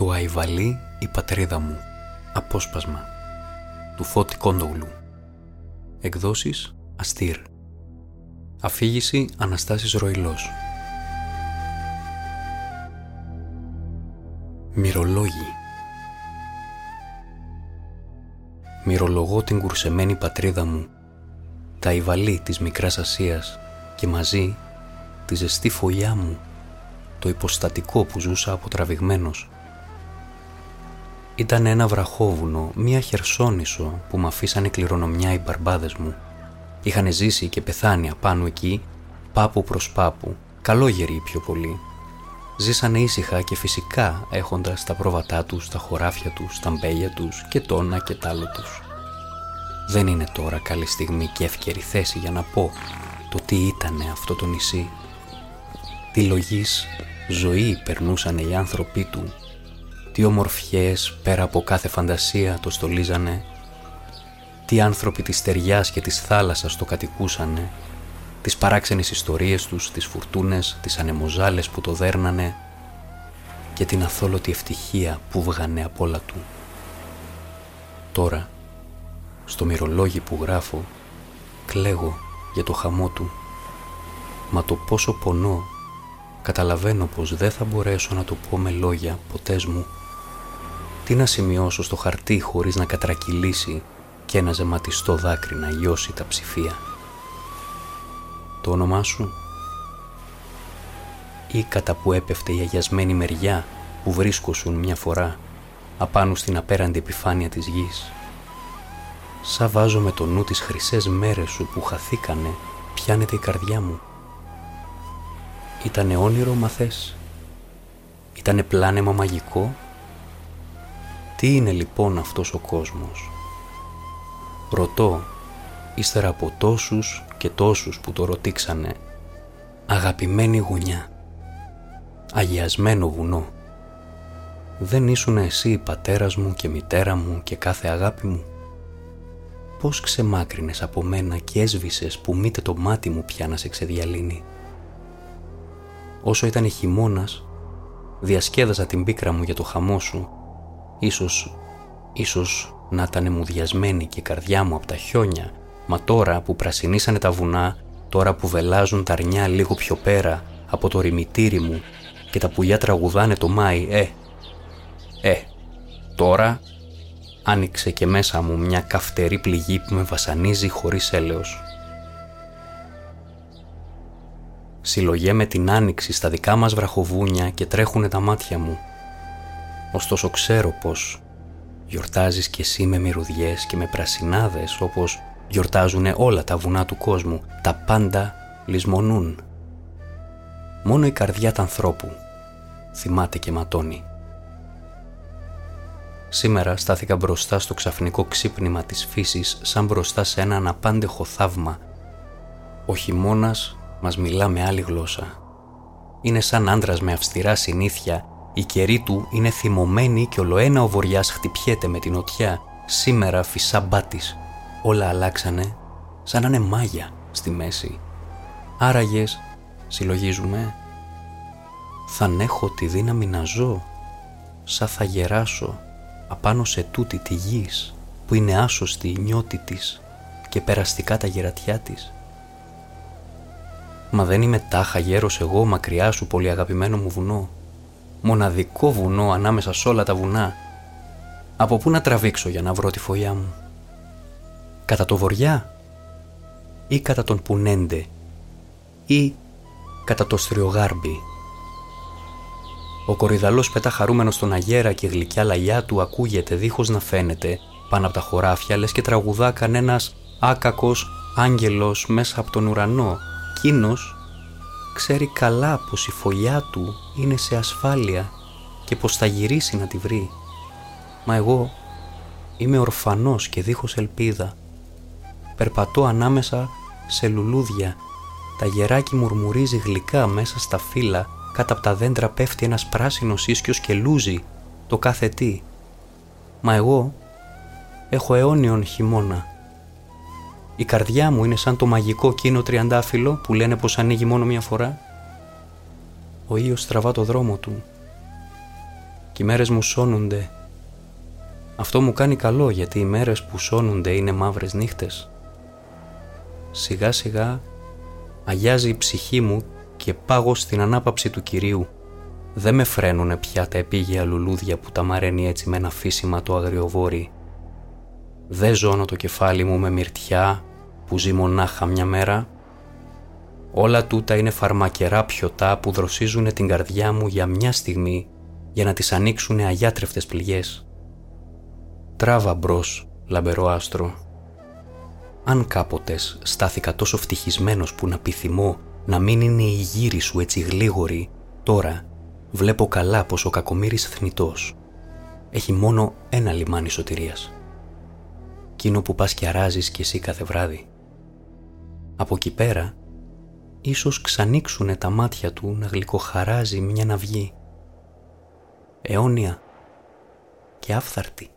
Το Αϊβαλή η πατρίδα μου. Απόσπασμα. Του Φώτη Κόντογλου. Εκδόσεις Αστήρ. Αφήγηση Αναστάσης Ροϊλός. Μυρολόγοι. Μυρολογώ την κουρσεμένη πατρίδα μου, τα Ιβαλή της Μικράς Ασίας και μαζί τη ζεστή φωλιά μου, το υποστατικό που ζούσα αποτραβηγμένος. Ήταν ένα βραχόβουνο, μία χερσόνησο που μ' αφήσανε κληρονομιά οι μπαρμπάδες μου. Είχαν ζήσει και πεθάνει απάνω εκεί, πάπου προς πάπου, καλόγεροι πιο πολύ. Ζήσανε ήσυχα και φυσικά έχοντας τα πρόβατά τους, τα χωράφια τους, τα μπέλια τους και τόνα και τάλο τους. Δεν είναι τώρα καλή στιγμή και εύκαιρη θέση για να πω το τι ήτανε αυτό το νησί. Τι λογής ζωή περνούσαν οι άνθρωποι του τι ομορφιές πέρα από κάθε φαντασία το στολίζανε, τι άνθρωποι της στεριάς και της θάλασσας το κατοικούσανε, τις παράξενες ιστορίες τους, τις φουρτούνες, τις ανεμοζάλες που το δέρνανε και την αθόλωτη ευτυχία που βγανε απ' όλα του. Τώρα, στο μυρολόγι που γράφω, κλαίγω για το χαμό του, μα το πόσο πονώ καταλαβαίνω πως δεν θα μπορέσω να το πω με λόγια ποτές μου τι να σημειώσω στο χαρτί χωρίς να κατρακυλήσει και ένα ζεματιστό δάκρυ να γιώσει τα ψηφία; Το όνομά σου; Ή κατά που έπεφτε η αγιασμένη μεριά που βρίσκωσουν μια φορά απάνω στην απέραντη επιφάνεια της γης; Σα βάζω με το νου τις χρυσές μέρες σου που χαθήκανε, πιάνεται η καρδιά μου. Ήτανε όνειρο μαθές; Ήτανε πλάνεμα μαγικό; Τι είναι λοιπόν αυτός ο κόσμος; Ρωτώ, ύστερα από τόσους και τόσους που το ρωτήξανε, αγαπημένη γουνιά, αγιασμένο βουνό, δεν ήσουν εσύ πατέρας μου και μητέρα μου και κάθε αγάπη μου; Πώς ξεμάκρινες από μένα και έσβησες που μήτε το μάτι μου πια να σε ξεδιαλύνει; Όσο ήταν χειμώνας, διασκέδαζα την πίκρα μου για το χαμό σου Ίσως, ίσως να ήταν μουδιασμένη και η καρδιά μου από τα χιόνια, μα τώρα που πρασινίσανε τα βουνά, τώρα που βελάζουν τα αρνιά λίγο πιο πέρα από το ρημητήρι μου και τα πουλιά τραγουδάνε το Μάη, ε, ε, τώρα άνοιξε και μέσα μου μια καυτερή πληγή που με βασανίζει χωρίς έλεος. με την άνοιξη στα δικά μας βραχοβούνια και τρέχουνε τα μάτια μου Ωστόσο ξέρω πως γιορτάζεις κι εσύ με μυρωδιές και με πρασινάδες όπως γιορτάζουν όλα τα βουνά του κόσμου. Τα πάντα λησμονούν. Μόνο η καρδιά του ανθρώπου θυμάται και ματώνει. Σήμερα στάθηκα μπροστά στο ξαφνικό ξύπνημα της φύσης σαν μπροστά σε ένα αναπάντεχο θαύμα. Ο χειμώνας μας μιλά με άλλη γλώσσα. Είναι σαν άντρας με αυστηρά συνήθεια η καιρή του είναι θυμωμένη και ολοένα ο βοριάς χτυπιέται με την οτιά. Σήμερα φυσά μπάτης. Όλα αλλάξανε σαν να είναι μάγια στη μέση. Άραγες, συλλογίζουμε, θα έχω τη δύναμη να ζω, σαν θα γεράσω απάνω σε τούτη τη γης που είναι άσωστη η νιώτη της και περαστικά τα γερατιά της. Μα δεν είμαι τάχα γέρος εγώ μακριά σου πολύ αγαπημένο μου βουνό μοναδικό βουνό ανάμεσα σε όλα τα βουνά. Από πού να τραβήξω για να βρω τη φωλιά μου; Κατά το βοριά ή κατά τον Πουνέντε ή κατά το Στριογάρμπι; Ο κορυδαλός πετά χαρούμενος στον αγέρα και η γλυκιά λαγιά του ακούγεται δίχως να φαίνεται πάνω από τα χωράφια λες και τραγουδά κανένας άκακος άγγελος μέσα από τον ουρανό. Κίνος ξέρει καλά πως η φωλιά του είναι σε ασφάλεια και πως θα γυρίσει να τη βρει. Μα εγώ είμαι ορφανός και δίχως ελπίδα. Περπατώ ανάμεσα σε λουλούδια. Τα γεράκι μουρμουρίζει γλυκά μέσα στα φύλλα. Κάτω από τα δέντρα πέφτει ένας πράσινος ίσκιος και λούζει το κάθε τι. Μα εγώ έχω αιώνιον χειμώνα η καρδιά μου είναι σαν το μαγικό κίνο τριαντάφυλλο που λένε πως ανοίγει μόνο μια φορά. Ο ήλιος τραβά το δρόμο του και οι μέρες μου σώνονται. Αυτό μου κάνει καλό γιατί οι μέρες που σώνονται είναι μαύρες νύχτες. Σιγά σιγά αγιάζει η ψυχή μου και πάγω στην ανάπαυση του Κυρίου. Δεν με φρένουνε πια τα επίγεια λουλούδια που τα μαραίνει έτσι με ένα φύσιμα το αγριοβόρι. Δεν ζώνω το κεφάλι μου με μυρτιά που ζει μονάχα μια μέρα. Όλα τούτα είναι φαρμακερά πιωτά που δροσίζουν την καρδιά μου για μια στιγμή για να τις ανοίξουν αγιάτρευτες πληγές. Τράβα μπρος, λαμπερό άστρο. Αν κάποτες στάθηκα τόσο φτυχισμένος που να πιθυμώ να μην είναι η γύρι σου έτσι γλίγορη, τώρα βλέπω καλά πως ο κακομύρης θνητός έχει μόνο ένα λιμάνι σωτηρίας. Κίνο που πας και αράζεις κι εσύ κάθε βράδυ. Από εκεί πέρα, ίσως ξανοίξουνε τα μάτια του να γλυκοχαράζει μια ναυγή. Αιώνια και άφθαρτη.